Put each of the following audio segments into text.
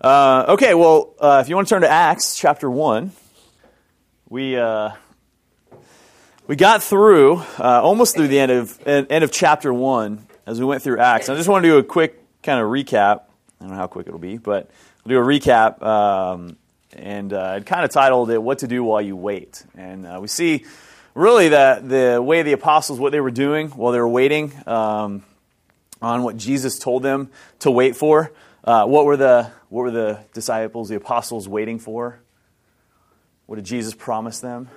Uh, okay, well, uh, if you want to turn to Acts chapter 1, we, uh, we got through, uh, almost through the end of, end of chapter 1 as we went through Acts. I just want to do a quick kind of recap. I don't know how quick it'll be, but I'll do a recap. Um, and uh, I kind of titled it "What to Do While You Wait." And uh, we see really that the way the apostles, what they were doing while they were waiting um, on what Jesus told them to wait for. Uh, what were the what were the disciples, the apostles, waiting for? What did Jesus promise them?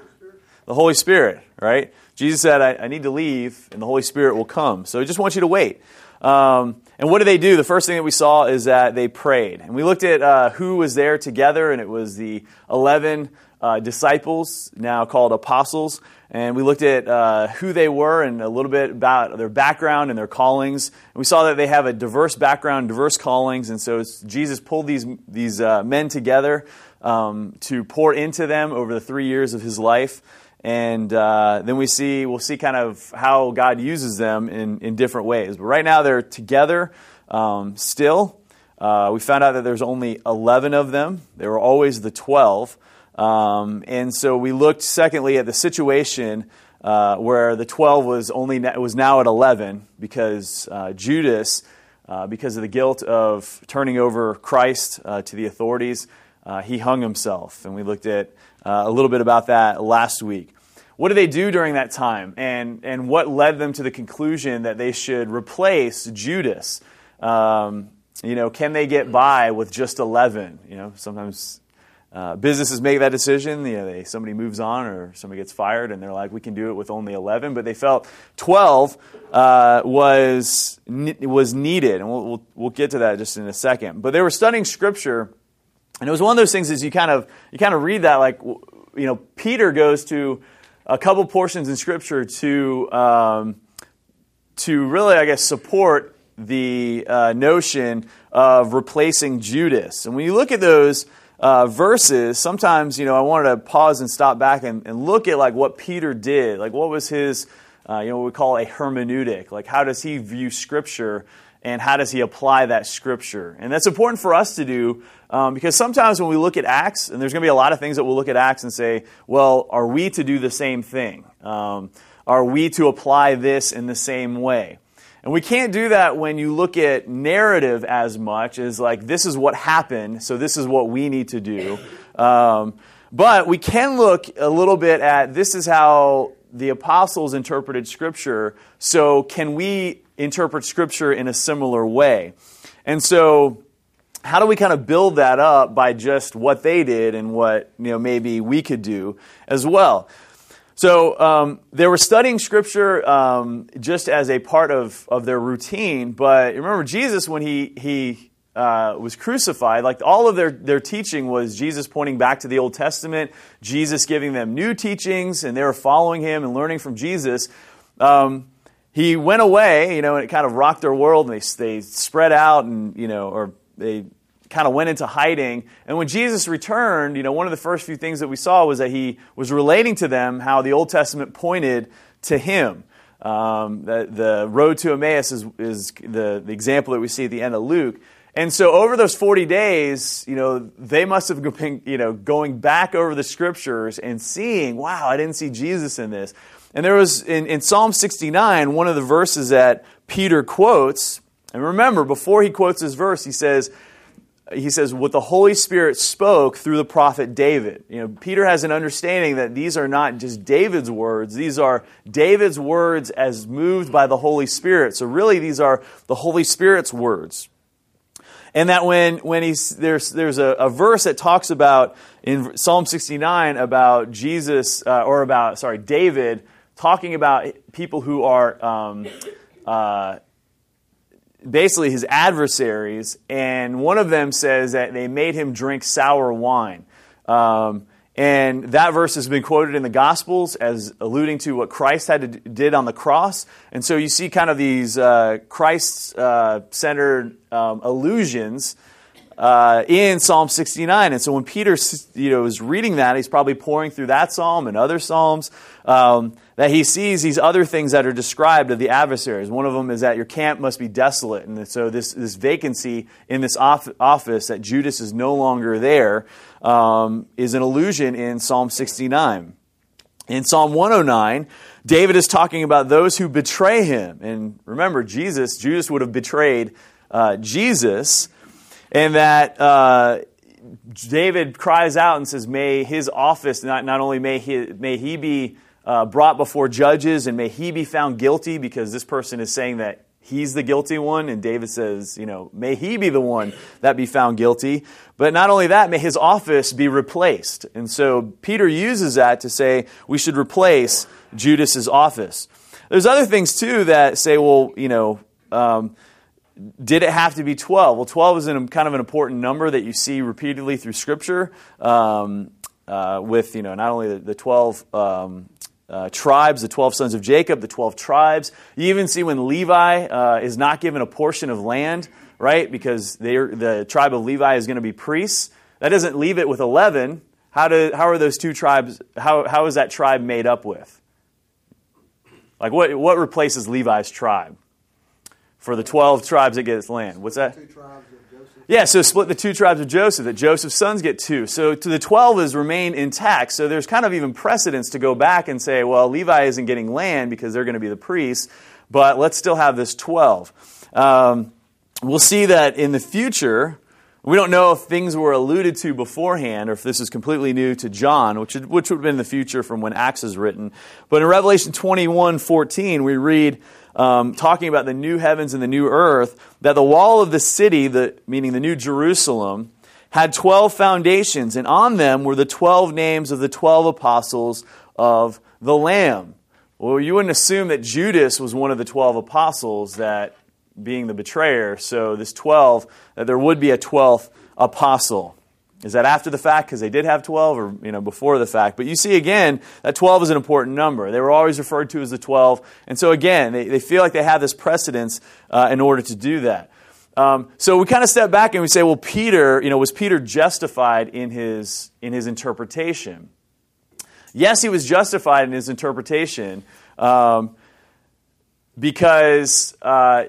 The Holy Spirit, right? Jesus said, I, I need to leave, and the Holy Spirit will come. So I just want you to wait. Um, and what did they do? The first thing that we saw is that they prayed. And we looked at uh, who was there together, and it was the 11 uh, disciples, now called apostles. And we looked at uh, who they were and a little bit about their background and their callings. And we saw that they have a diverse background, diverse callings. And so Jesus pulled these, these uh, men together um, to pour into them over the three years of his life. And uh, then we see, we'll see kind of how God uses them in, in different ways. But right now they're together um, still. Uh, we found out that there's only 11 of them. There were always the 12. Um, and so we looked, secondly, at the situation uh, where the 12 was, only, was now at 11 because uh, Judas, uh, because of the guilt of turning over Christ uh, to the authorities, uh, he hung himself. And we looked at uh, a little bit about that last week. What did they do during that time? And, and what led them to the conclusion that they should replace Judas? Um, you know, can they get by with just 11? You know, sometimes uh, businesses make that decision. You know, they, somebody moves on or somebody gets fired, and they're like, we can do it with only 11. But they felt 12 uh, was, was needed. And we'll, we'll, we'll get to that just in a second. But they were studying Scripture, and it was one of those things as you kind of, you kind of read that, like, you know, Peter goes to a couple portions in Scripture to, um, to really, I guess, support the uh, notion of replacing Judas. And when you look at those, uh, verses, sometimes you know I wanted to pause and stop back and, and look at like what Peter did, like what was his, uh, you know, what we call a hermeneutic, like how does he view Scripture and how does he apply that Scripture, and that's important for us to do um, because sometimes when we look at Acts, and there's going to be a lot of things that we'll look at Acts and say, well, are we to do the same thing? Um, are we to apply this in the same way? And we can't do that when you look at narrative as much as like, this is what happened, so this is what we need to do. Um, but we can look a little bit at this is how the apostles interpreted Scripture, so can we interpret Scripture in a similar way? And so, how do we kind of build that up by just what they did and what you know maybe we could do as well? So um, they were studying Scripture um, just as a part of, of their routine. But remember, Jesus, when he, he uh, was crucified, like all of their, their teaching was Jesus pointing back to the Old Testament, Jesus giving them new teachings, and they were following him and learning from Jesus. Um, he went away, you know, and it kind of rocked their world, and they, they spread out, and, you know, or they kind of went into hiding. And when Jesus returned, you know, one of the first few things that we saw was that he was relating to them how the Old Testament pointed to him. Um, the, the road to Emmaus is, is the, the example that we see at the end of Luke. And so over those 40 days, you know, they must have been, you know, going back over the scriptures and seeing, wow, I didn't see Jesus in this. And there was, in, in Psalm 69, one of the verses that Peter quotes, and remember, before he quotes this verse, he says, he says, what the Holy Spirit spoke through the prophet David. You know, Peter has an understanding that these are not just David's words, these are David's words as moved by the Holy Spirit. So really, these are the Holy Spirit's words. And that when, when he's, there's, there's a, a verse that talks about in Psalm 69 about Jesus, uh, or about, sorry, David talking about people who are um, uh, basically his adversaries, and one of them says that they made him drink sour wine. Um, and that verse has been quoted in the Gospels as alluding to what Christ had to, did on the cross. And so you see kind of these uh, Christ uh, centered um, allusions uh, in Psalm 69. And so when Peter you know, is reading that, he's probably poring through that psalm and other psalms. Um, that he sees these other things that are described of the adversaries. One of them is that your camp must be desolate. And so this, this vacancy in this office that Judas is no longer there um, is an allusion in Psalm 69. In Psalm 109, David is talking about those who betray him. And remember, Jesus, Judas would have betrayed uh, Jesus, and that uh, David cries out and says, May his office, not, not only may he, may he be uh, brought before judges and may he be found guilty because this person is saying that he's the guilty one. And David says, you know, may he be the one that be found guilty. But not only that, may his office be replaced. And so Peter uses that to say we should replace Judas's office. There's other things too that say, well, you know, um, did it have to be 12? Well, 12 is an, kind of an important number that you see repeatedly through Scripture. Um, uh, with you know not only the, the 12 um, uh, tribes, the 12 sons of Jacob, the 12 tribes. You even see when Levi uh, is not given a portion of land, right? Because the tribe of Levi is going to be priests. That doesn't leave it with 11. How, do, how are those two tribes, how, how is that tribe made up with? Like, what, what replaces Levi's tribe for the 12 tribes that get its land? What's that? Yeah, so split the two tribes of Joseph, that Joseph's sons get two. So to the 12 is remain intact. So there's kind of even precedence to go back and say, well, Levi isn't getting land because they're going to be the priests, but let's still have this 12. Um, we'll see that in the future, we don't know if things were alluded to beforehand or if this is completely new to John, which, which would have been the future from when Acts is written. But in Revelation 21 14, we read, um, talking about the new heavens and the new earth, that the wall of the city, the, meaning the new Jerusalem, had 12 foundations, and on them were the 12 names of the 12 apostles of the Lamb. Well, you wouldn't assume that Judas was one of the 12 apostles, that being the betrayer, so this 12, that there would be a 12th apostle. Is that after the fact because they did have 12 or you know before the fact? But you see again that 12 is an important number. They were always referred to as the 12. And so again, they, they feel like they have this precedence uh, in order to do that. Um, so we kind of step back and we say, well, Peter, you know, was Peter justified in his, in his interpretation? Yes, he was justified in his interpretation um, because uh,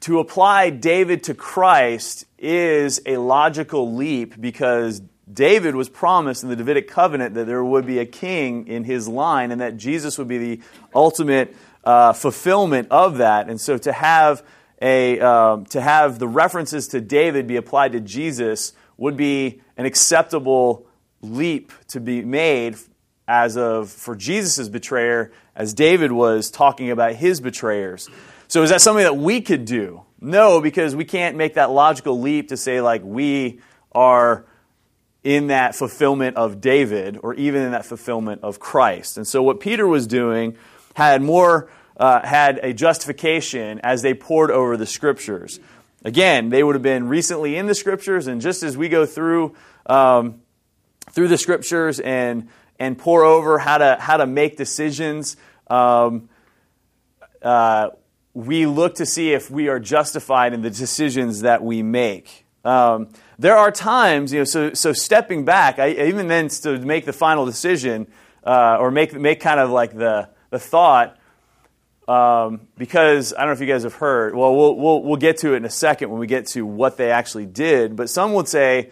to apply David to Christ is a logical leap because David was promised in the Davidic covenant that there would be a king in his line and that Jesus would be the ultimate uh, fulfillment of that. And so to have a um, to have the references to David be applied to Jesus would be an acceptable leap to be made as of for Jesus' betrayer, as David was talking about his betrayers. So is that something that we could do? No, because we can't make that logical leap to say, like, we are in that fulfillment of David or even in that fulfillment of Christ. And so what Peter was doing had more, uh, had a justification as they pored over the scriptures. Again, they would have been recently in the scriptures, and just as we go through, um, through the scriptures and, and pore over how to, how to make decisions, um, uh, we look to see if we are justified in the decisions that we make. Um, there are times, you know, so, so stepping back, I, even then to make the final decision uh, or make, make kind of like the, the thought, um, because I don't know if you guys have heard, well, well, we'll, we'll get to it in a second when we get to what they actually did, but some would say,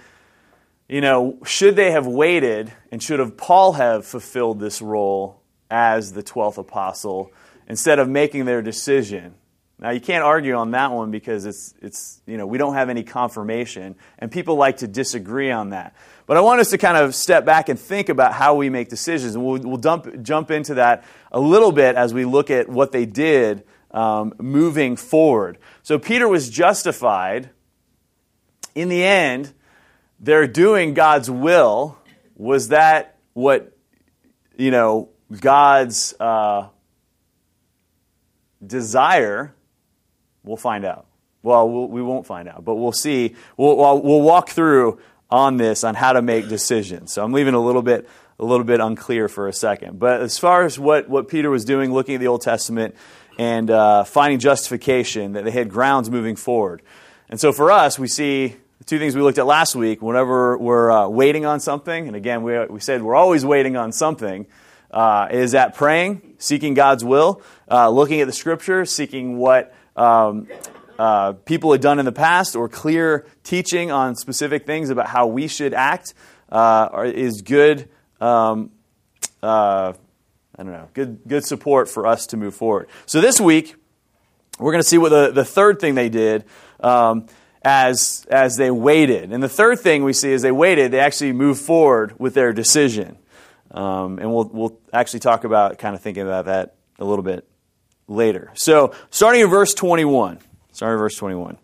you know, should they have waited and should have Paul have fulfilled this role as the 12th apostle? Instead of making their decision. Now you can't argue on that one because it's it's you know we don't have any confirmation and people like to disagree on that. But I want us to kind of step back and think about how we make decisions, and we'll, we'll dump, jump into that a little bit as we look at what they did um, moving forward. So Peter was justified. In the end, they're doing God's will. Was that what you know God's uh, desire, we'll find out. Well, we not find out, but we'll see. We'll, we'll walk through on this on how to make decisions. So I'm leaving a little bit a little bit unclear for a second. But as far as what, what Peter was doing, looking at the Old Testament and uh, finding justification, that they had grounds moving forward. And so for us, we see the two things we looked at last week. Whenever we're uh, waiting on something, and again, we, we said we're always waiting on something. Uh, is at praying, seeking God's will, uh, looking at the scripture, seeking what um, uh, people had done in the past, or clear teaching on specific things about how we should act, uh, is good. Um, uh, I don't know, good, good support for us to move forward. So this week, we're going to see what the, the third thing they did um, as, as they waited. And the third thing we see is they waited, they actually moved forward with their decision. Um, and we'll, we'll actually talk about kind of thinking about that a little bit later. So, starting in verse 21. Starting in verse 21.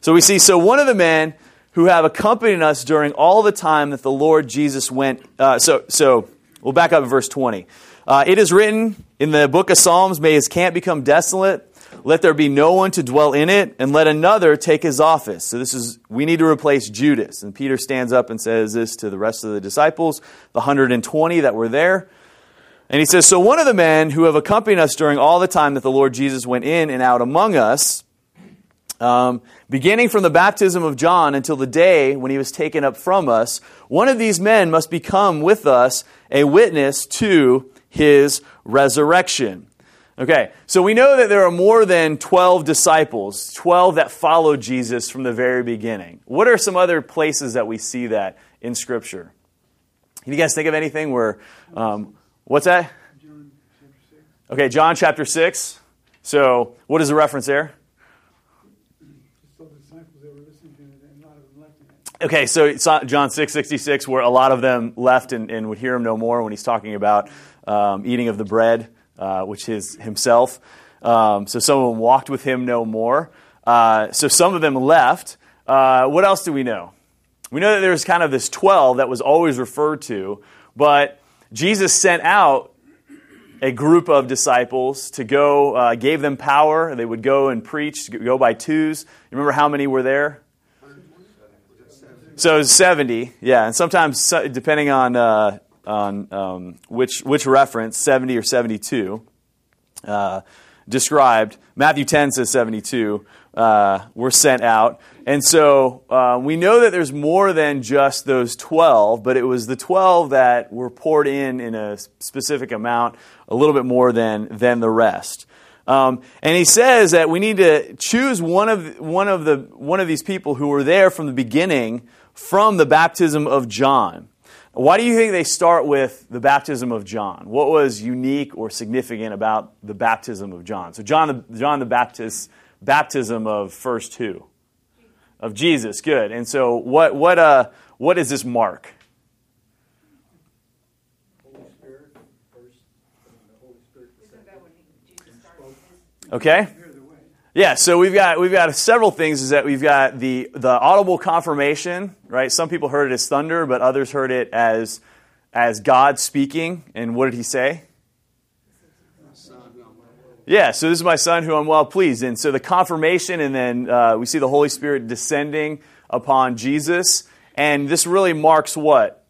So we see, so one of the men who have accompanied us during all the time that the Lord Jesus went. Uh, so, so we'll back up to verse 20. Uh, it is written in the book of Psalms, May his camp become desolate. Let there be no one to dwell in it, and let another take his office. So this is, we need to replace Judas. And Peter stands up and says this to the rest of the disciples, the 120 that were there. And he says, So one of the men who have accompanied us during all the time that the Lord Jesus went in and out among us, um, beginning from the baptism of John until the day when he was taken up from us, one of these men must become with us a witness to his resurrection. Okay, so we know that there are more than 12 disciples, 12 that followed Jesus from the very beginning. What are some other places that we see that in Scripture? Can you guys think of anything where, um, what's that? Okay, John chapter 6. So, what is the reference there? Okay, so John 6, 66, where a lot of them left and, and would hear him no more when he's talking about um, eating of the bread, uh, which is himself. Um, so some of them walked with him no more. Uh, so some of them left. Uh, what else do we know? We know that there's kind of this 12 that was always referred to, but Jesus sent out a group of disciples to go, uh, gave them power. They would go and preach, go by twos. You remember how many were there? So 70, yeah. And sometimes, depending on uh, on um, which, which reference, 70 or 72, uh, described. Matthew 10 says 72 uh, were sent out. And so uh, we know that there's more than just those 12, but it was the 12 that were poured in in a specific amount, a little bit more than, than the rest. Um, and he says that we need to choose one of, one, of the, one of these people who were there from the beginning from the baptism of John. Why do you think they start with the baptism of John? What was unique or significant about the baptism of John? So John the, John the Baptist baptism of first who? Of Jesus. Good. And so what what uh what is this mark? Okay. Yeah, so we've got we've got several things. Is that we've got the the audible confirmation, right? Some people heard it as thunder, but others heard it as as God speaking. And what did He say? Yeah, so this is my son who I'm well pleased. And so the confirmation, and then uh, we see the Holy Spirit descending upon Jesus. And this really marks what?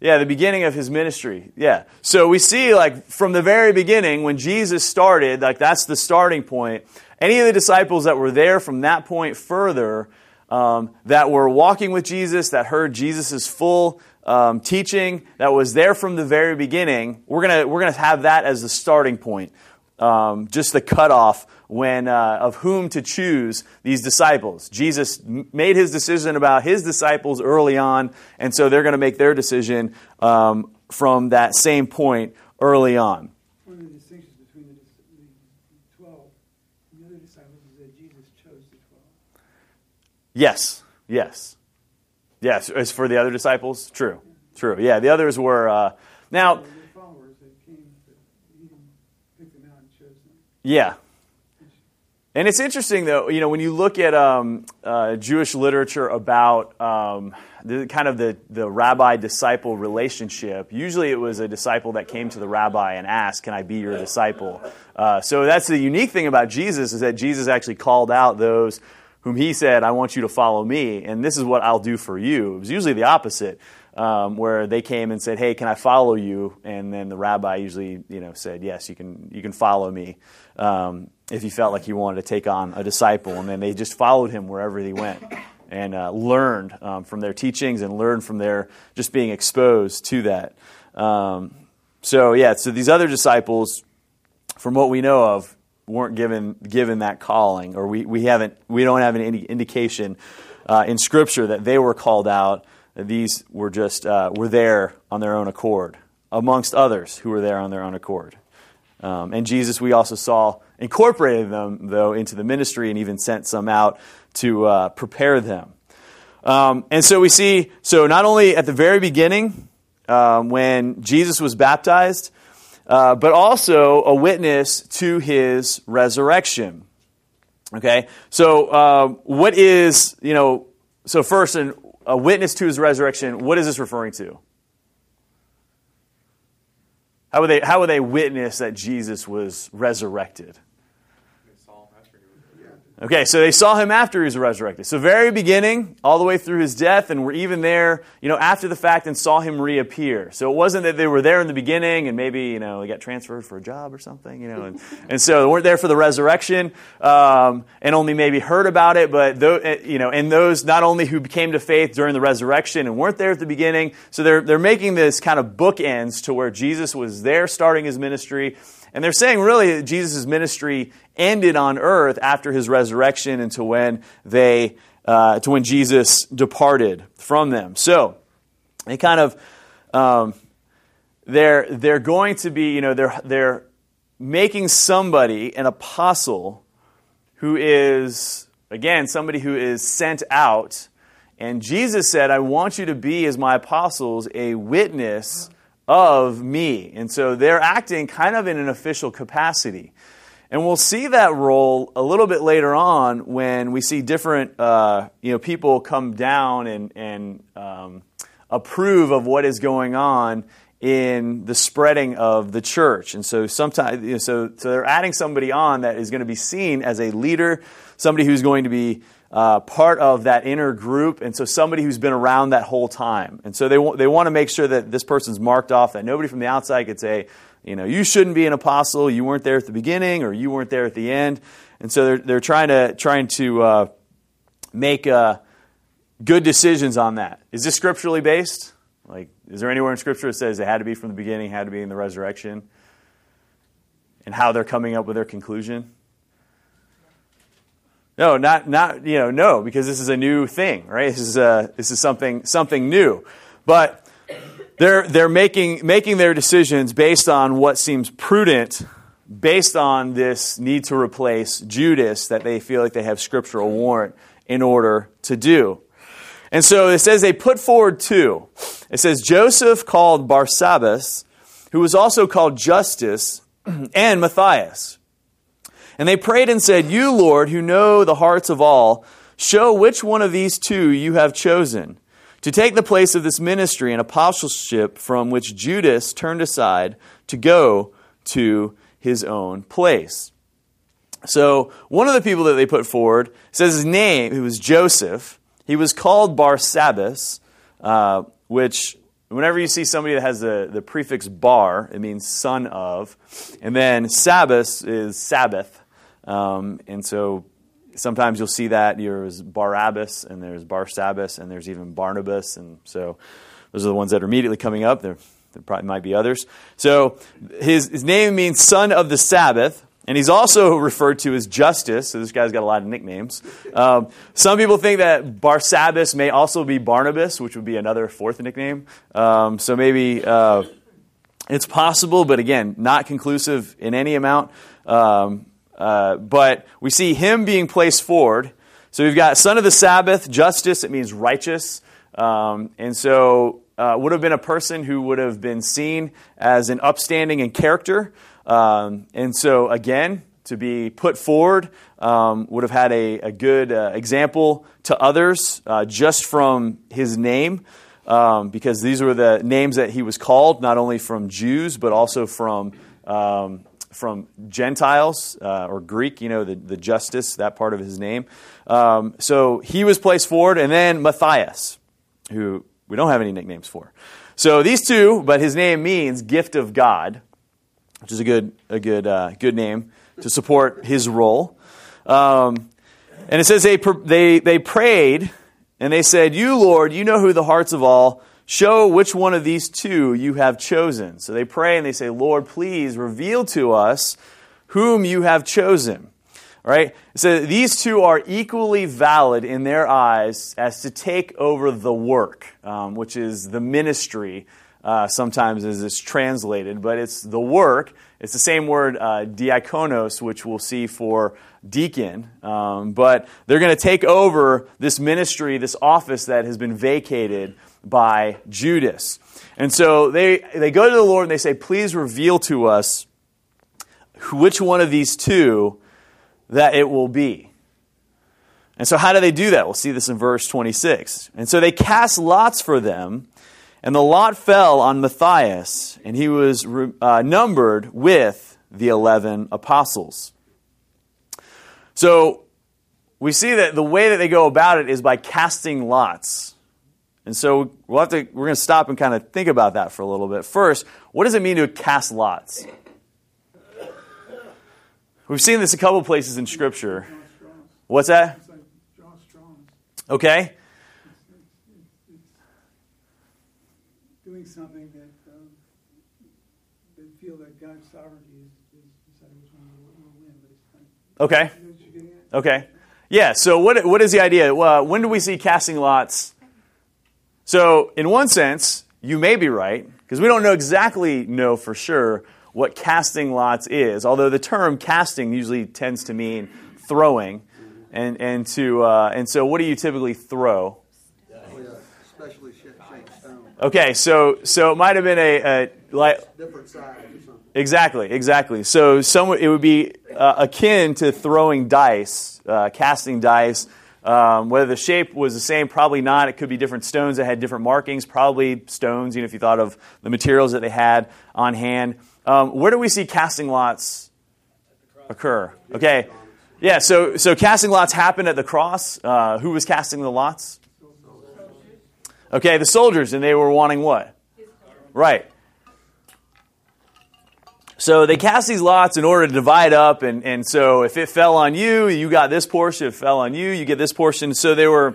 Yeah, the beginning of his ministry. Yeah. So we see, like, from the very beginning, when Jesus started, like, that's the starting point. Any of the disciples that were there from that point further, um, that were walking with Jesus, that heard Jesus' full um, teaching, that was there from the very beginning, we're going to we're gonna have that as the starting point. Um, just the cutoff when uh, of whom to choose these disciples. Jesus made his decision about his disciples early on, and so they're going to make their decision um, from that same point early on. One of the distinctions between the, the 12 and the other disciples is that Jesus chose the 12. Yes, yes. Yes, as for the other disciples, true, true. Yeah, the others were. Uh, now, yeah, and it's interesting, though, you know, when you look at um, uh, Jewish literature about um, the kind of the, the rabbi disciple relationship, usually it was a disciple that came to the rabbi and asked, Can I be your disciple? Uh, so that's the unique thing about Jesus is that Jesus actually called out those whom he said, I want you to follow me, and this is what I'll do for you. It was usually the opposite. Um, where they came and said, "Hey, can I follow you?" And then the rabbi usually, you know, said, "Yes, you can. You can follow me." Um, if he felt like he wanted to take on a disciple. And then they just followed him wherever he went and uh, learned um, from their teachings and learned from their just being exposed to that. Um, so yeah, so these other disciples, from what we know of, weren't given given that calling, or we, we haven't we don't have any indication uh, in Scripture that they were called out. These were just uh, were there on their own accord, amongst others who were there on their own accord. Um, and Jesus, we also saw incorporated them though into the ministry, and even sent some out to uh, prepare them. Um, and so we see so not only at the very beginning um, when Jesus was baptized, uh, but also a witness to his resurrection. Okay, so uh, what is, you know, so first, an, a witness to his resurrection, what is this referring to? How would they, how would they witness that Jesus was resurrected? Okay, so they saw him after he was resurrected. So very beginning, all the way through his death, and were even there, you know, after the fact and saw him reappear. So it wasn't that they were there in the beginning and maybe, you know, they got transferred for a job or something, you know, and, and so they weren't there for the resurrection um, and only maybe heard about it, but, th- eh, you know, and those not only who came to faith during the resurrection and weren't there at the beginning, so they're, they're making this kind of bookends to where Jesus was there starting his ministry and they're saying really Jesus' ministry ended on earth after his resurrection and to when they uh, to when Jesus departed from them. So they kind of um, they're they're going to be you know they're they're making somebody an apostle who is again somebody who is sent out and Jesus said I want you to be as my apostles a witness of me. And so they're acting kind of in an official capacity. And we'll see that role a little bit later on when we see different uh, you know, people come down and, and um, approve of what is going on in the spreading of the church. And so sometimes, you know, so, so they're adding somebody on that is going to be seen as a leader, somebody who's going to be uh, part of that inner group, and so somebody who's been around that whole time. And so they, w- they want to make sure that this person's marked off, that nobody from the outside could say, you know, you shouldn't be an apostle, you weren't there at the beginning, or you weren't there at the end. And so they're, they're trying to, trying to uh, make uh, good decisions on that. Is this scripturally based? Like, is there anywhere in Scripture that says it had to be from the beginning, had to be in the resurrection? And how they're coming up with their conclusion? No, not not you know no because this is a new thing, right? This is uh, this is something something new, but they're they're making making their decisions based on what seems prudent, based on this need to replace Judas that they feel like they have scriptural warrant in order to do. And so it says they put forward two. It says Joseph called Barsabbas, who was also called Justus, and Matthias. And they prayed and said, You, Lord, who know the hearts of all, show which one of these two you have chosen to take the place of this ministry and apostleship from which Judas turned aside to go to his own place. So, one of the people that they put forward says his name, who was Joseph. He was called Barsabbas, uh, which, whenever you see somebody that has the, the prefix bar, it means son of. And then Sabbath is Sabbath. Um, and so sometimes you'll see that there's Barabbas and there's Barsabbas and there's even Barnabas. And so those are the ones that are immediately coming up. There, there probably might be others. So his, his name means son of the Sabbath. And he's also referred to as Justus, so this guy's got a lot of nicknames. Um, some people think that Barsabbas may also be Barnabas, which would be another fourth nickname. Um, so maybe uh, it's possible, but again, not conclusive in any amount. Um, uh, but we see him being placed forward. So we've got son of the Sabbath, justice, it means righteous. Um, and so uh, would have been a person who would have been seen as an upstanding in character. Um, and so, again, to be put forward um, would have had a, a good uh, example to others uh, just from his name. Um, because these were the names that he was called, not only from Jews, but also from um, from Gentiles uh, or Greek, you know, the, the Justus, that part of his name. Um, so he was placed forward, and then Matthias, who we don't have any nicknames for. So these two, but his name means gift of God, which is a good, a good, uh, good name to support his role. Um, and it says they, they, they prayed and they said, You, Lord, you know who the hearts of all Show which one of these two you have chosen. So they pray and they say, Lord, please reveal to us whom you have chosen. All right? So these two are equally valid in their eyes as to take over the work, um, which is the ministry, uh, sometimes as it's translated, but it's the work. It's the same word, uh, diakonos, which we'll see for deacon. Um, but they're going to take over this ministry, this office that has been vacated by Judas. And so they, they go to the Lord and they say, Please reveal to us which one of these two that it will be. And so, how do they do that? We'll see this in verse 26. And so they cast lots for them, and the lot fell on Matthias, and he was uh, numbered with the 11 apostles. So, we see that the way that they go about it is by casting lots. And so we'll have to, we're going to stop and kind of think about that for a little bit. First, what does it mean to cast lots? We've seen this a couple places in Scripture. What's that? It's like draw straws. Okay. Doing something that um, they feel that God's sovereignty is, is deciding which one will, win. But it's kind of, Okay. you know what you're getting at? Okay. Yeah, so what, what is the idea? Well, when do we see casting lots? So, in one sense, you may be right, because we don't know exactly know for sure what casting lots is, although the term casting usually tends to mean throwing. And, and, to, uh, and so, what do you typically throw? Especially shaped stone, Okay, so, so it might have been a, a like, different size or something. Exactly, exactly. So some, it would be uh, akin to throwing dice, uh, casting dice. Um, whether the shape was the same, probably not. It could be different stones that had different markings, probably stones, you know, if you thought of the materials that they had on hand. Um, where do we see casting lots occur? Okay. Yeah, so, so casting lots happened at the cross. Uh, who was casting the lots? Okay, the soldiers, and they were wanting what? Right. So they cast these lots in order to divide up, and, and so if it fell on you, you got this portion. If it fell on you, you get this portion. So they were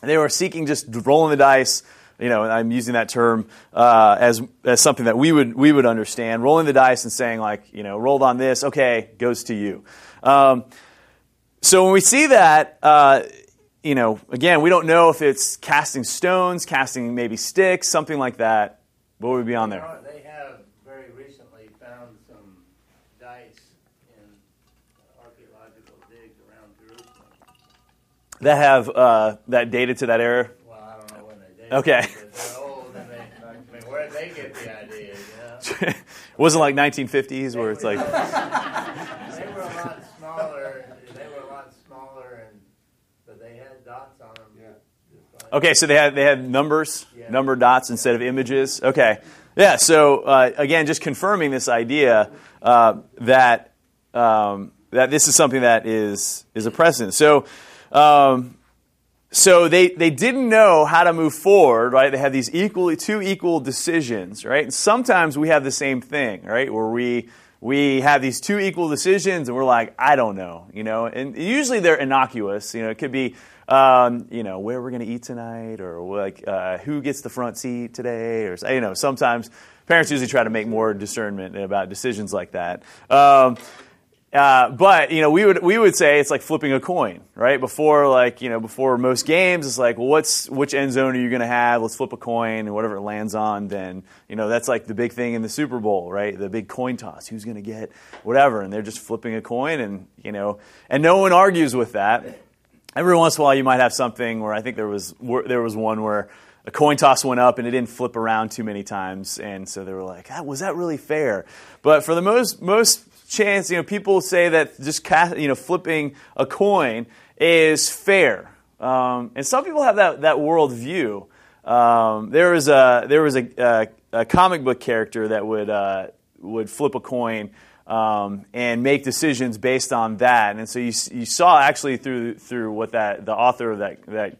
they were seeking just rolling the dice. You know, I'm using that term uh, as as something that we would we would understand. Rolling the dice and saying like, you know, rolled on this, okay, goes to you. Um, so when we see that, uh, you know, again, we don't know if it's casting stones, casting maybe sticks, something like that. What would be on there? Uh, They have very recently found some dice in archaeological digs around Jerusalem. That have uh, that dated to that era. Well, I don't know when they did. Okay. But they're old, and they, I mean, where did they get the idea? You know? it wasn't like 1950s where it's like They were a lot smaller. They were a lot smaller, and but they had dots on them. Yeah. Like, okay, so they had they had numbers, Yeah. number dots instead of images. Okay, yeah. So uh, again, just confirming this idea uh, that um, that this is something that is is a precedent. So. Um, so they, they didn't know how to move forward, right? They had these equally two equal decisions, right? And sometimes we have the same thing, right? Where we we have these two equal decisions and we're like, I don't know, you know. And usually they're innocuous, you know. It could be, um, you know, where we're going to eat tonight, or like uh, who gets the front seat today, or you know. Sometimes parents usually try to make more discernment about decisions like that. Um, uh, but you know, we would we would say it's like flipping a coin, right? Before like you know, before most games, it's like, well, what's which end zone are you going to have? Let's flip a coin, and whatever it lands on, then you know that's like the big thing in the Super Bowl, right? The big coin toss, who's going to get whatever, and they're just flipping a coin, and you know, and no one argues with that. Every once in a while, you might have something where I think there was there was one where a coin toss went up and it didn't flip around too many times, and so they were like, "Was that really fair?" But for the most most chance, you know, people say that just cast, you know flipping a coin is fair, um, and some people have that that worldview. Um, there was a there was a, a, a comic book character that would uh, would flip a coin um, and make decisions based on that. And so you, you saw actually through through what that the author of that that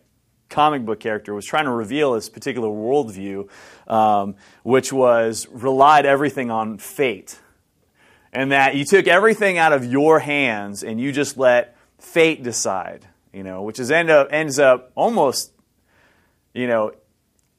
comic book character was trying to reveal this particular worldview, um, which was relied everything on fate, and that you took everything out of your hands and you just let fate decide. You know, which is end up ends up almost, you know,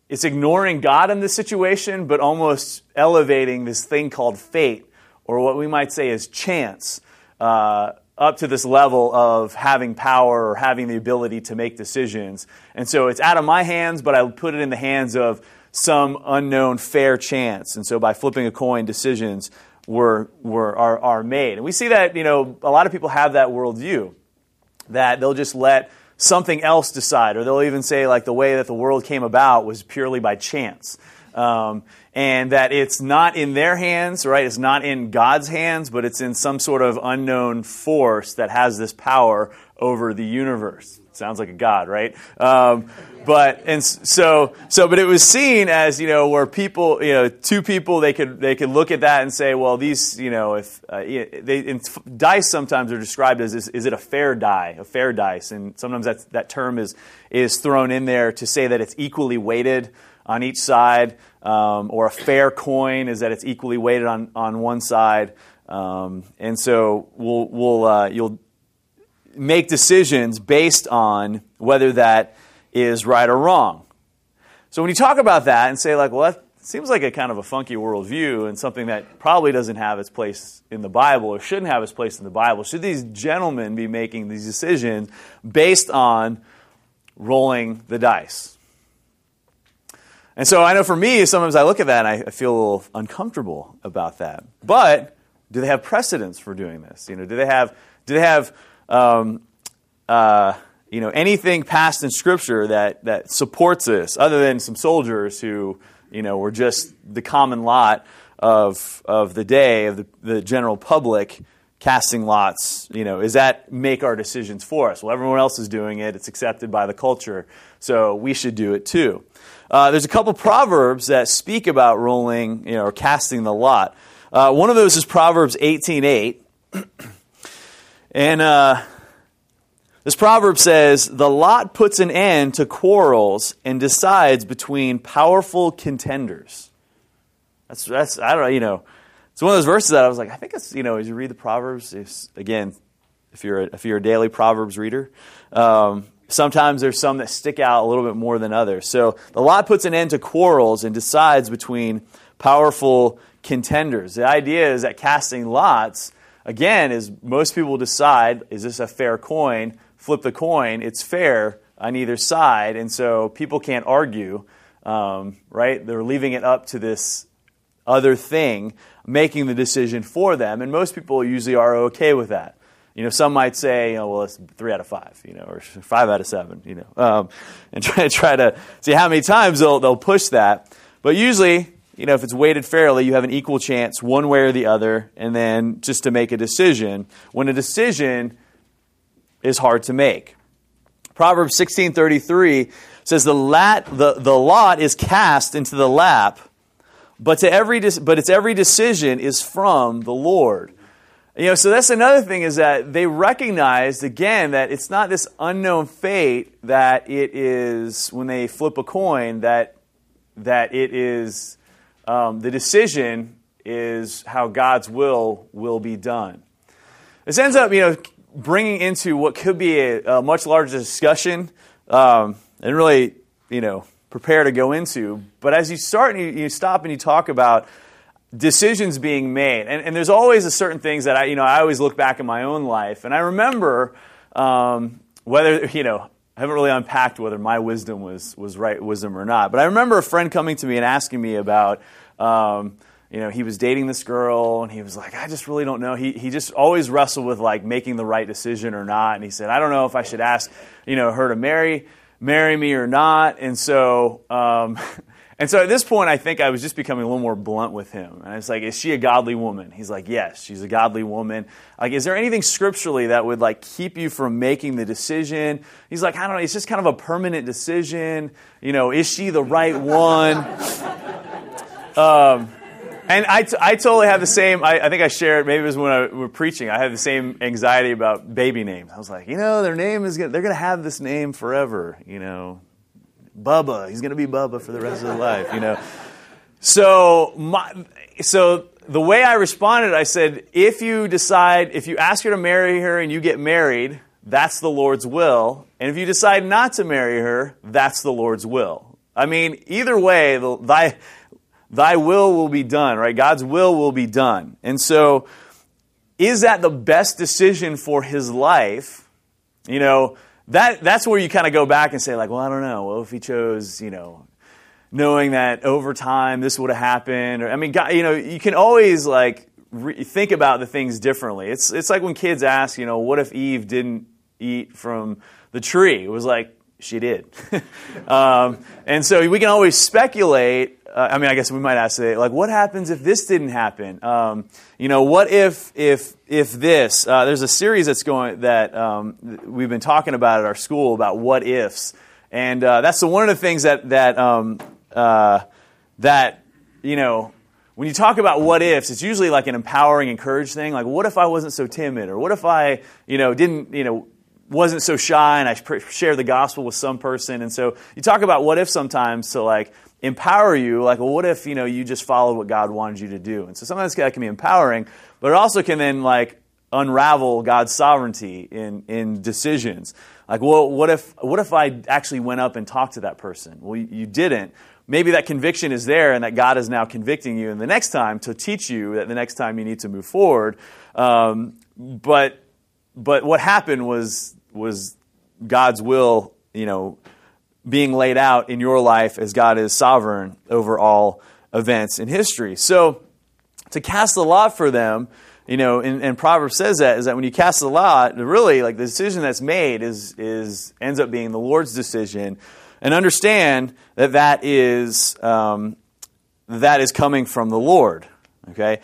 it's ignoring God in this situation, but almost elevating this thing called fate, or what we might say is chance, uh, up to this level of having power or having the ability to make decisions. And so it's out of my hands, but I put it in the hands of some unknown fair chance. And so by flipping a coin, decisions were, were, are, are made. And we see that, you know, a lot of people have that worldview, that they'll just let something else decide, or they'll even say, like, the way that the world came about was purely by chance. Um, and that it's not in their hands, right? It's not in God's hands, but it's in some sort of unknown force that has this power over the universe. Sounds like a god, right? Um, but and so so, but it was seen as you know where people, you know, two people they could they could look at that and say, well, these, you know, if uh, they dice sometimes are described as is, is, it a fair die, a fair dice, and sometimes that that term is is thrown in there to say that it's equally weighted on each side, um, or a fair coin is that it's equally weighted on on one side. Um, and so we'll, we'll uh, you'll make decisions based on whether that is right or wrong. So when you talk about that and say, like, well, that seems like a kind of a funky worldview and something that probably doesn't have its place in the Bible or shouldn't have its place in the Bible, should these gentlemen be making these decisions based on rolling the dice? And so I know for me, sometimes I look at that and I feel a little uncomfortable about that. But do they have precedence for doing this? You know, do they have do they have um, uh, you know, anything passed in Scripture that, that supports this, other than some soldiers who, you know, were just the common lot of, of the day, of the, the general public casting lots, you know, is that make our decisions for us? Well, everyone else is doing it. It's accepted by the culture, so we should do it too. Uh, there's a couple proverbs that speak about rolling, you know, or casting the lot. Uh, one of those is Proverbs 18:8. And uh, this proverb says, The lot puts an end to quarrels and decides between powerful contenders. That's, that's I don't know, you know, it's one of those verses that I was like, I think it's, you know, as you read the Proverbs, again, if you're, a, if you're a daily Proverbs reader, um, sometimes there's some that stick out a little bit more than others. So the lot puts an end to quarrels and decides between powerful contenders. The idea is that casting lots again, is most people decide, is this a fair coin? Flip the coin, it's fair on either side, and so people can't argue, um, right? They're leaving it up to this other thing making the decision for them, and most people usually are okay with that. You know, some might say, well, it's three out of five, you know, or five out of seven, you know, um, and try, try to see how many times they'll, they'll push that. But usually, you know, if it's weighted fairly, you have an equal chance one way or the other, and then just to make a decision. When a decision is hard to make. Proverbs 16:33 says the, lat, the, the lot is cast into the lap, but to every but its every decision is from the Lord. You know, so that's another thing is that they recognized again that it's not this unknown fate that it is when they flip a coin that that it is um, the decision is how God's will will be done. This ends up, you know, bringing into what could be a, a much larger discussion, um, and really, you know, prepare to go into. But as you start and you, you stop and you talk about decisions being made, and, and, there's always a certain things that I, you know, I always look back in my own life, and I remember um, whether, you know, I haven't really unpacked whether my wisdom was, was right wisdom or not. But I remember a friend coming to me and asking me about, um, you know, he was dating this girl and he was like, I just really don't know. He, he just always wrestled with like making the right decision or not. And he said, I don't know if I should ask, you know, her to marry, marry me or not. And so, um, And so at this point, I think I was just becoming a little more blunt with him. And it's like, is she a godly woman? He's like, yes, she's a godly woman. Like, is there anything scripturally that would like keep you from making the decision? He's like, I don't know. It's just kind of a permanent decision. You know, is she the right one? um, and I, t- I totally have the same, I, I, think I shared, maybe it was when I was preaching, I had the same anxiety about baby names. I was like, you know, their name is, gonna, they're going to have this name forever, you know. Bubba. He's going to be Bubba for the rest of his life, you know. So, my, so the way I responded, I said, if you decide, if you ask her to marry her and you get married, that's the Lord's will. And if you decide not to marry her, that's the Lord's will. I mean, either way, the, thy, thy will will be done, right? God's will will be done. And so, is that the best decision for his life? You know, that, that's where you kind of go back and say, like, well, I don't know. Well, if he chose, you know, knowing that over time this would have happened, or I mean, God, you know, you can always like re- think about the things differently. It's it's like when kids ask, you know, what if Eve didn't eat from the tree? It was like she did, um, and so we can always speculate. Uh, I mean, I guess we might ask, like, what happens if this didn't happen? Um, you know, what if if if this? Uh, there's a series that's going that um, we've been talking about at our school about what ifs, and uh, that's the, one of the things that that um, uh, that you know when you talk about what ifs, it's usually like an empowering, encouraged thing. Like, what if I wasn't so timid, or what if I, you know, didn't, you know, wasn't so shy and I share the gospel with some person. And so you talk about what if sometimes to like empower you. Like, well, what if you know you just followed what God wanted you to do? And so sometimes that can be empowering, but it also can then like unravel God's sovereignty in in decisions. Like, well, what if what if I actually went up and talked to that person? Well, you, you didn't maybe that conviction is there and that God is now convicting you and the next time to teach you that the next time you need to move forward. Um, but, but what happened was, was God's will, you know, being laid out in your life as God is sovereign over all events in history. So to cast the lot for them, you know, and, and Proverbs says that is that when you cast the lot, really like the decision that's made is is ends up being the Lord's decision and understand that that is, um, that is coming from the Lord. Okay?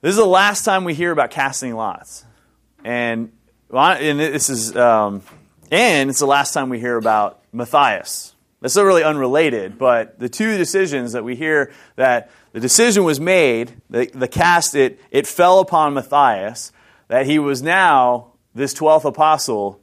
This is the last time we hear about casting lots. And, and this is, um, and it's the last time we hear about Matthias. That's not really unrelated, but the two decisions that we hear that the decision was made, the, the cast, it, it fell upon Matthias, that he was now this 12th apostle,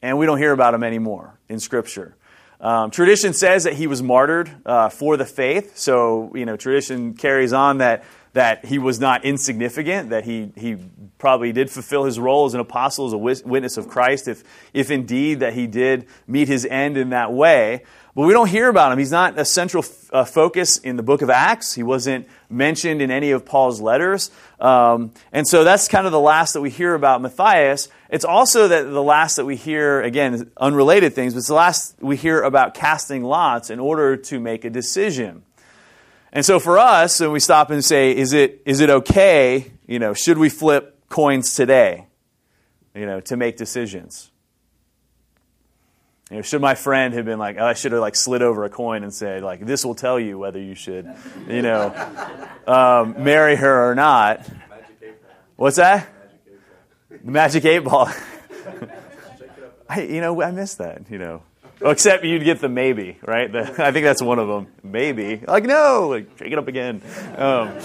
and we don't hear about him anymore in Scripture. Um, tradition says that he was martyred uh, for the faith. So, you know, tradition carries on that, that he was not insignificant, that he, he probably did fulfill his role as an apostle, as a witness of Christ, if, if indeed that he did meet his end in that way. But we don't hear about him. He's not a central f- uh, focus in the book of Acts. He wasn't mentioned in any of Paul's letters. Um, and so that's kind of the last that we hear about Matthias. It's also that the last that we hear, again, unrelated things, but it's the last we hear about casting lots in order to make a decision. And so for us, when we stop and say, is it, is it okay, you know, should we flip coins today, you know, to make decisions? You know, should my friend have been like, oh, I should have like slid over a coin and said like, this will tell you whether you should, you know, um, marry her or not. What's that? The magic eight ball. I, you know, I missed that. You know, except you'd get the maybe, right? The, I think that's one of them. Maybe, like no, like shake it up again. Um,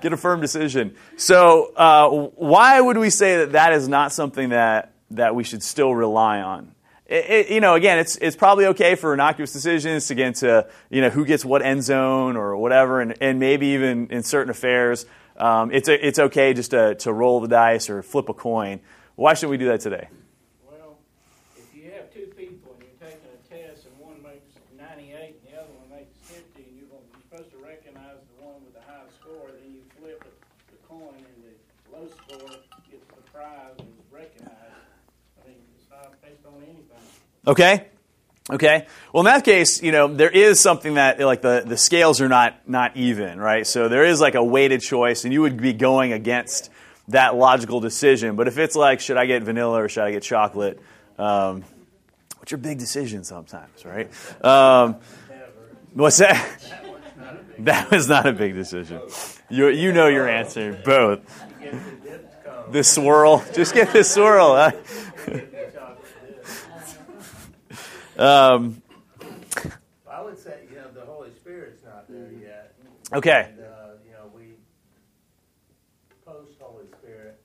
get a firm decision. So, uh, why would we say that that is not something that that we should still rely on? It, it, you know, again, it's it's probably okay for innocuous decisions to get into you know who gets what end zone or whatever, and, and maybe even in certain affairs, um, it's a, it's okay just to, to roll the dice or flip a coin. Why should we do that today? Well, if you have two people and you're taking a test and one makes 98 and the other one makes 50, and you're, going, you're supposed to recognize the one with the high score, then you flip the coin and the low score gets the prize and is recognized. I mean, it's not based on anything. Okay. Okay. Well, in that case, you know, there is something that like the, the scales are not not even, right? So there is like a weighted choice, and you would be going against that logical decision. But if it's like, should I get vanilla or should I get chocolate? Um, which are big decisions sometimes, right? Um, what's that? That was not a big decision. You you know your answer. Both. The swirl. Just get the swirl. Huh? Um, I would say, you know, the Holy Spirit's not there yet. Okay. And, uh, you know, we post Holy Spirit,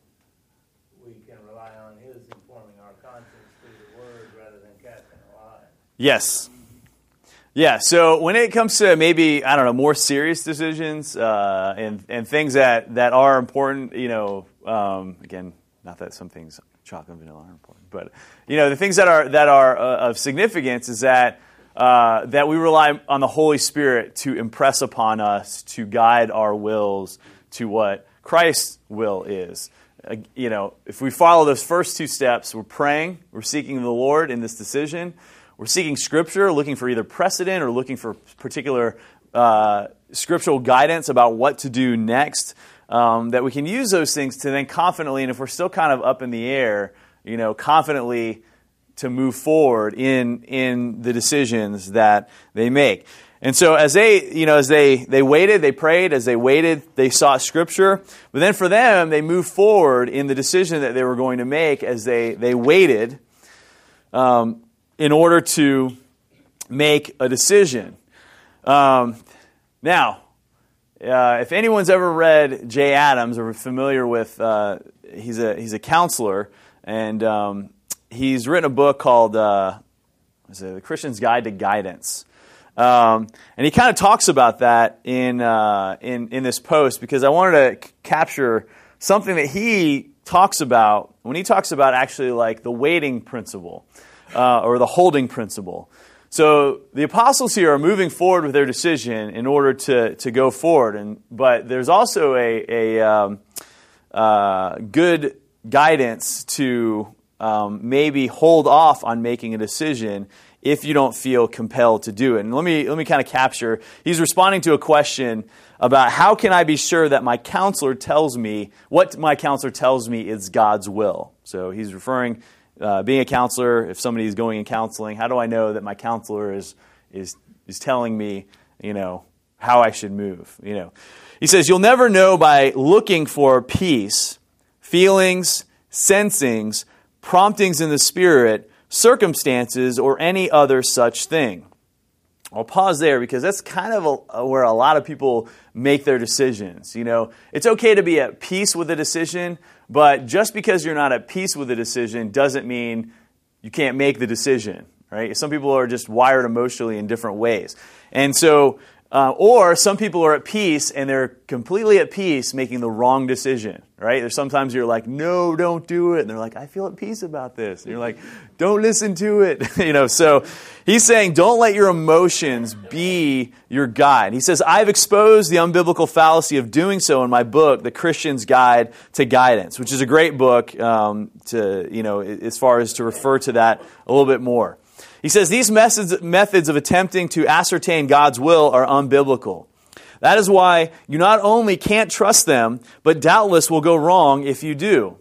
we can rely on His informing our conscience through the Word rather than casting a lie. Yes. Yeah. So when it comes to maybe I don't know more serious decisions uh, and and things that that are important, you know, um, again, not that some things chocolate and vanilla are important, but you know the things that are that are uh, of significance is that uh, that we rely on the Holy Spirit to impress upon us, to guide our wills to what Christ's will is. Uh, you know, if we follow those first two steps, we're praying, we're seeking the Lord in this decision, we're seeking Scripture, looking for either precedent or looking for particular uh, scriptural guidance about what to do next. Um, that we can use those things to then confidently, and if we're still kind of up in the air, you know, confidently to move forward in in the decisions that they make. And so as they, you know, as they, they waited, they prayed, as they waited, they sought scripture. But then for them, they moved forward in the decision that they were going to make as they, they waited um, in order to make a decision. Um, now, uh, if anyone's ever read Jay Adams or familiar with, uh, he's, a, he's a counselor, and um, he's written a book called uh, it, The Christian's Guide to Guidance. Um, and he kind of talks about that in, uh, in, in this post because I wanted to c- capture something that he talks about when he talks about actually like the waiting principle uh, or the holding principle. So the apostles here are moving forward with their decision in order to, to go forward, and, but there's also a, a um, uh, good guidance to um, maybe hold off on making a decision if you don't feel compelled to do it. And let me, let me kind of capture. He's responding to a question about how can I be sure that my counselor tells me, what my counselor tells me is God's will. So he's referring, uh, being a counselor, if somebody is going in counseling, how do I know that my counselor is, is, is telling me, you know, how I should move? You know, he says, you'll never know by looking for peace, feelings, sensings, promptings in the spirit, circumstances, or any other such thing. I'll pause there because that's kind of a, where a lot of people make their decisions. You know, it's okay to be at peace with a decision, but just because you're not at peace with a decision doesn't mean you can't make the decision, right? Some people are just wired emotionally in different ways. And so uh, or some people are at peace and they're completely at peace making the wrong decision, right? There's sometimes you're like, no, don't do it. And they're like, I feel at peace about this. And you're like, don't listen to it. you know, so he's saying, don't let your emotions be your guide. He says, I've exposed the unbiblical fallacy of doing so in my book, The Christian's Guide to Guidance, which is a great book um, to, you know, as far as to refer to that a little bit more. He says these methods, methods of attempting to ascertain God's will are unbiblical. That is why you not only can't trust them, but doubtless will go wrong if you do.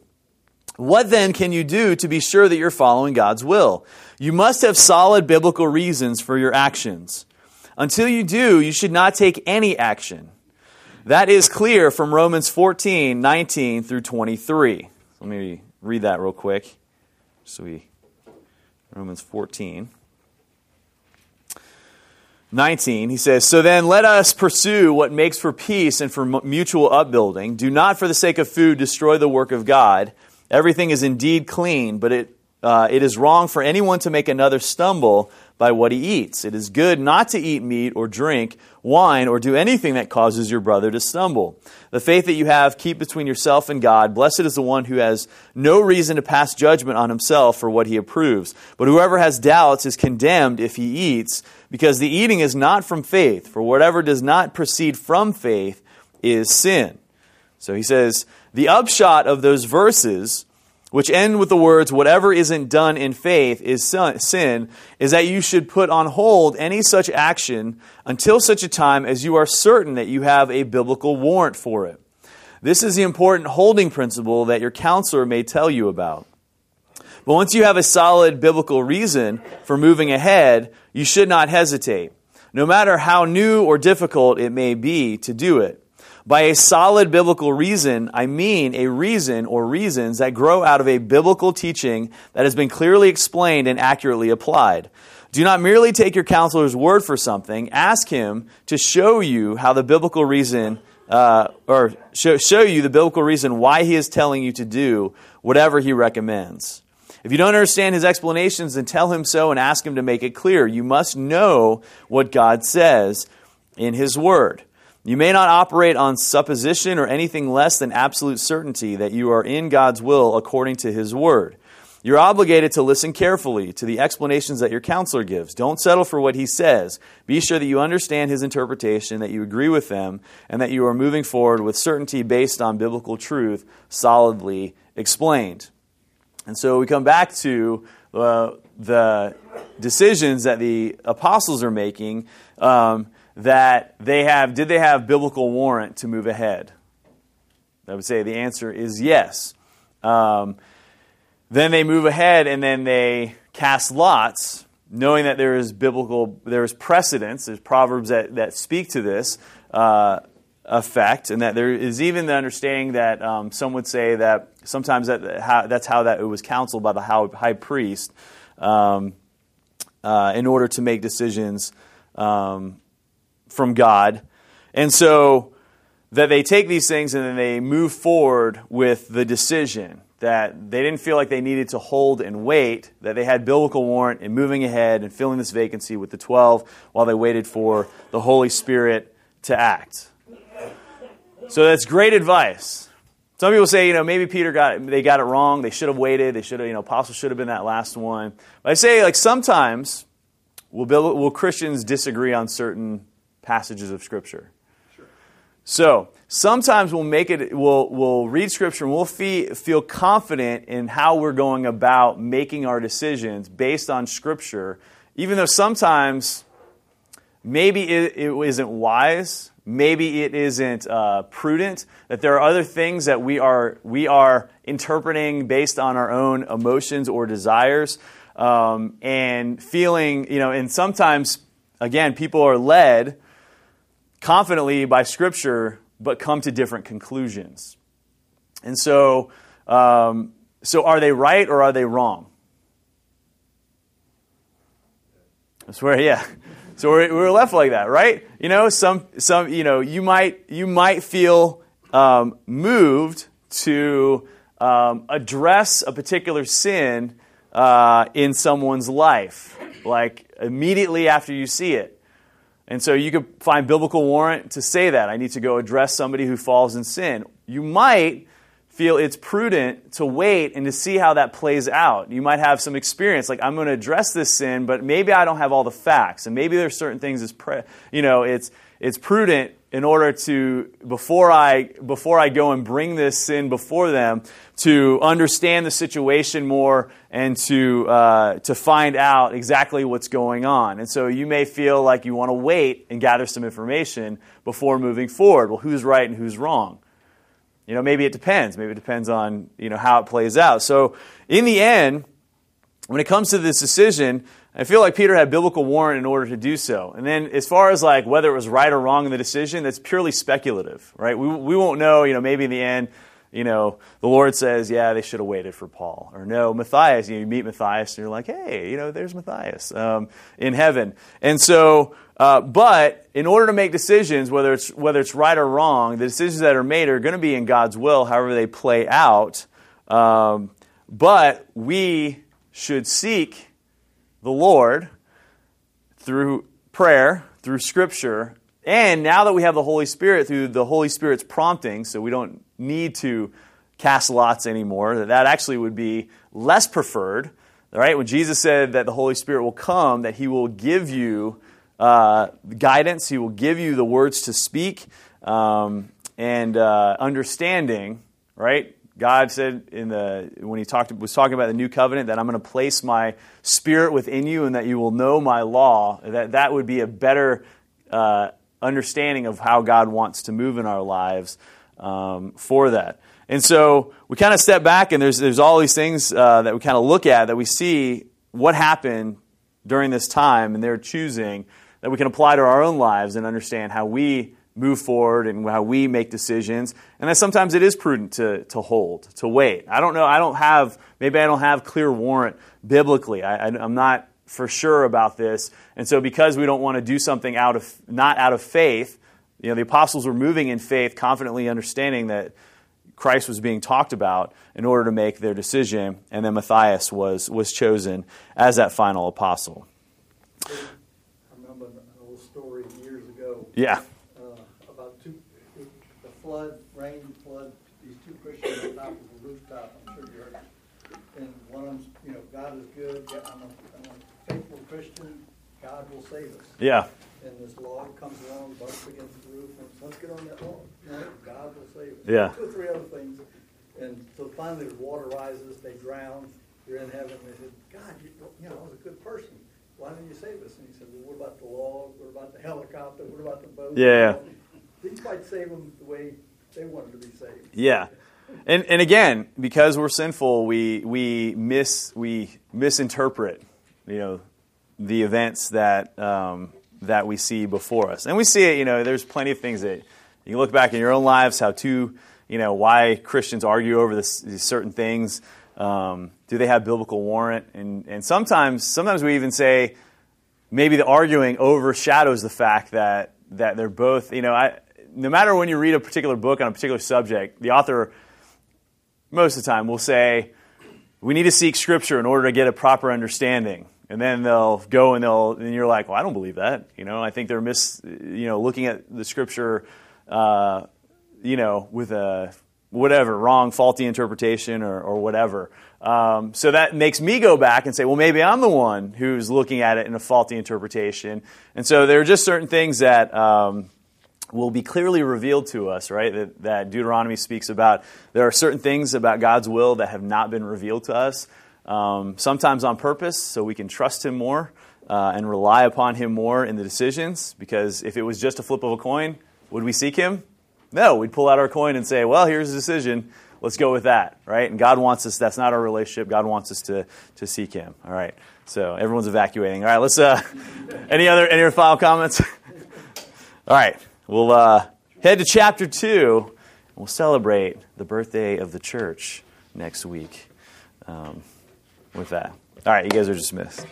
What then can you do to be sure that you're following God's will? You must have solid biblical reasons for your actions. Until you do, you should not take any action. That is clear from Romans 14, 19 through 23. Let me read that real quick so we Romans 14. 19, he says, So then let us pursue what makes for peace and for mutual upbuilding. Do not, for the sake of food, destroy the work of God. Everything is indeed clean, but it, uh, it is wrong for anyone to make another stumble by what he eats. It is good not to eat meat or drink wine or do anything that causes your brother to stumble. The faith that you have, keep between yourself and God. Blessed is the one who has no reason to pass judgment on himself for what he approves. But whoever has doubts is condemned if he eats, because the eating is not from faith. For whatever does not proceed from faith is sin. So he says, the upshot of those verses which end with the words, whatever isn't done in faith is sin, is that you should put on hold any such action until such a time as you are certain that you have a biblical warrant for it. This is the important holding principle that your counselor may tell you about. But once you have a solid biblical reason for moving ahead, you should not hesitate, no matter how new or difficult it may be to do it. By a solid biblical reason, I mean a reason or reasons that grow out of a biblical teaching that has been clearly explained and accurately applied. Do not merely take your counselor's word for something. Ask him to show you how the biblical reason, uh, or show, show you the biblical reason why he is telling you to do whatever he recommends. If you don't understand his explanations, then tell him so and ask him to make it clear. You must know what God says in his word. You may not operate on supposition or anything less than absolute certainty that you are in God's will according to His Word. You're obligated to listen carefully to the explanations that your counselor gives. Don't settle for what he says. Be sure that you understand his interpretation, that you agree with them, and that you are moving forward with certainty based on biblical truth, solidly explained. And so we come back to uh, the decisions that the apostles are making. Um, that they have, did they have biblical warrant to move ahead? I would say the answer is yes. Um, then they move ahead and then they cast lots, knowing that there is biblical, there is precedence, there's proverbs that, that speak to this uh, effect, and that there is even the understanding that um, some would say that sometimes that, how, that's how that it was counseled by the high priest um, uh, in order to make decisions um, from God. And so that they take these things and then they move forward with the decision that they didn't feel like they needed to hold and wait, that they had biblical warrant in moving ahead and filling this vacancy with the 12 while they waited for the Holy Spirit to act. So that's great advice. Some people say, you know, maybe Peter got it, they got it wrong. They should have waited. They should have, you know, apostle should have been that last one. But I say, like, sometimes will, will Christians disagree on certain passages of Scripture. So sometimes we'll make it, we'll, we'll read Scripture and we'll fee, feel confident in how we're going about making our decisions based on Scripture, even though sometimes maybe it, it isn't wise, maybe it isn't uh, prudent, that there are other things that we are, we are interpreting based on our own emotions or desires. Um, and feeling, you know, and sometimes, again, people are led confidently by Scripture, but come to different conclusions. And so, um, so are they right or are they wrong? I swear, yeah. So we're, we're left like that, right? You know, some, some, you know, you might, you might feel um, moved to um, address a particular sin uh, in someone's life, like immediately after you see it. And so you could find biblical warrant to say that. I need to go address somebody who falls in sin. You might feel it's prudent to wait and to see how that plays out. You might have some experience, like I'm going to address this sin, but maybe I don't have all the facts, and maybe there's certain things pre- you know it's it's prudent in order to before I before I go and bring this sin before them to understand the situation more and to uh, to find out exactly what's going on. And so you may feel like you want to wait and gather some information before moving forward. Well, who's right and who's wrong? You know, maybe it depends. Maybe it depends on you know how it plays out. So in the end, when it comes to this decision, I feel like Peter had biblical warrant in order to do so. And then as far as like whether it was right or wrong in the decision, that's purely speculative, right? We, we won't know, you know, maybe in the end, you know, the Lord says, yeah, they should have waited for Paul. Or no, Matthias, you, know, you meet Matthias and you're like, hey, you know, there's Matthias um, in heaven. And so, uh, but in order to make decisions, whether it's, whether it's right or wrong, the decisions that are made are going to be in God's will, however they play out. Um, but we should seek the Lord through prayer, through Scripture, and now that we have the Holy Spirit through the Holy Spirit's prompting, so we don't need to cast lots anymore, that that actually would be less preferred. Right? When Jesus said that the Holy Spirit will come, that He will give you uh, guidance, He will give you the words to speak um, and uh, understanding, right? God said in the when he talked was talking about the new covenant that I'm going to place my spirit within you and that you will know my law. That that would be a better uh, understanding of how God wants to move in our lives um, for that. And so we kind of step back and there's there's all these things uh, that we kind of look at that we see what happened during this time and they're choosing that we can apply to our own lives and understand how we move forward and how we make decisions. And that sometimes it is prudent to, to hold, to wait. I don't know. I don't have, maybe I don't have clear warrant biblically. I, am not for sure about this. And so because we don't want to do something out of, not out of faith, you know, the apostles were moving in faith, confidently understanding that Christ was being talked about in order to make their decision. And then Matthias was, was chosen as that final apostle. I remember an old story years ago. Yeah flood, rain, flood, these two Christians on top of a rooftop, I'm sure you heard and one of them's, you know, God is good, God- I'm a, I'm a faithful Christian, God will save us. Yeah. And this log comes along, bumps against the roof, and let's get on that log. No, God will save us. Yeah. Two or three other things. And so finally the water rises, they drown, they're in heaven, they said, God, you, you know, I was a good person. Why didn't you save us? And he said, well, what about the log? What about the helicopter? What about the boat? Yeah. He might save them the way they wanted to be saved. Yeah. And, and again, because we're sinful, we, we, mis, we misinterpret, you know, the events that, um, that we see before us. And we see it, you know, there's plenty of things that you look back in your own lives, how two, you know, why Christians argue over this, these certain things. Um, do they have biblical warrant? And, and sometimes, sometimes we even say maybe the arguing overshadows the fact that, that they're both, you know, I, no matter when you read a particular book on a particular subject, the author most of the time will say, we need to seek Scripture in order to get a proper understanding. And then they'll go and they'll, and you're like, well, I don't believe that. You know, I think they're mis, you know, looking at the Scripture, uh, you know, with a whatever wrong, faulty interpretation or, or whatever. Um, so that makes me go back and say, well, maybe I'm the one who's looking at it in a faulty interpretation. And so there are just certain things that. Um, will be clearly revealed to us, right? That, that, Deuteronomy speaks about. There are certain things about God's will that have not been revealed to us, um, sometimes on purpose, so we can trust Him more uh, and rely upon Him more in the decisions. Because if it was just a flip of a coin, would we seek Him? No, we'd pull out our coin and say, well, here's a decision. Let's go with that, right? And God wants us, that's not our relationship. God wants us to, to seek Him, all right? So everyone's evacuating. All right, let's, uh, any other, any other final comments? all right. We'll uh, head to chapter 2. And we'll celebrate the birthday of the church next week um, with that. All right, you guys are dismissed.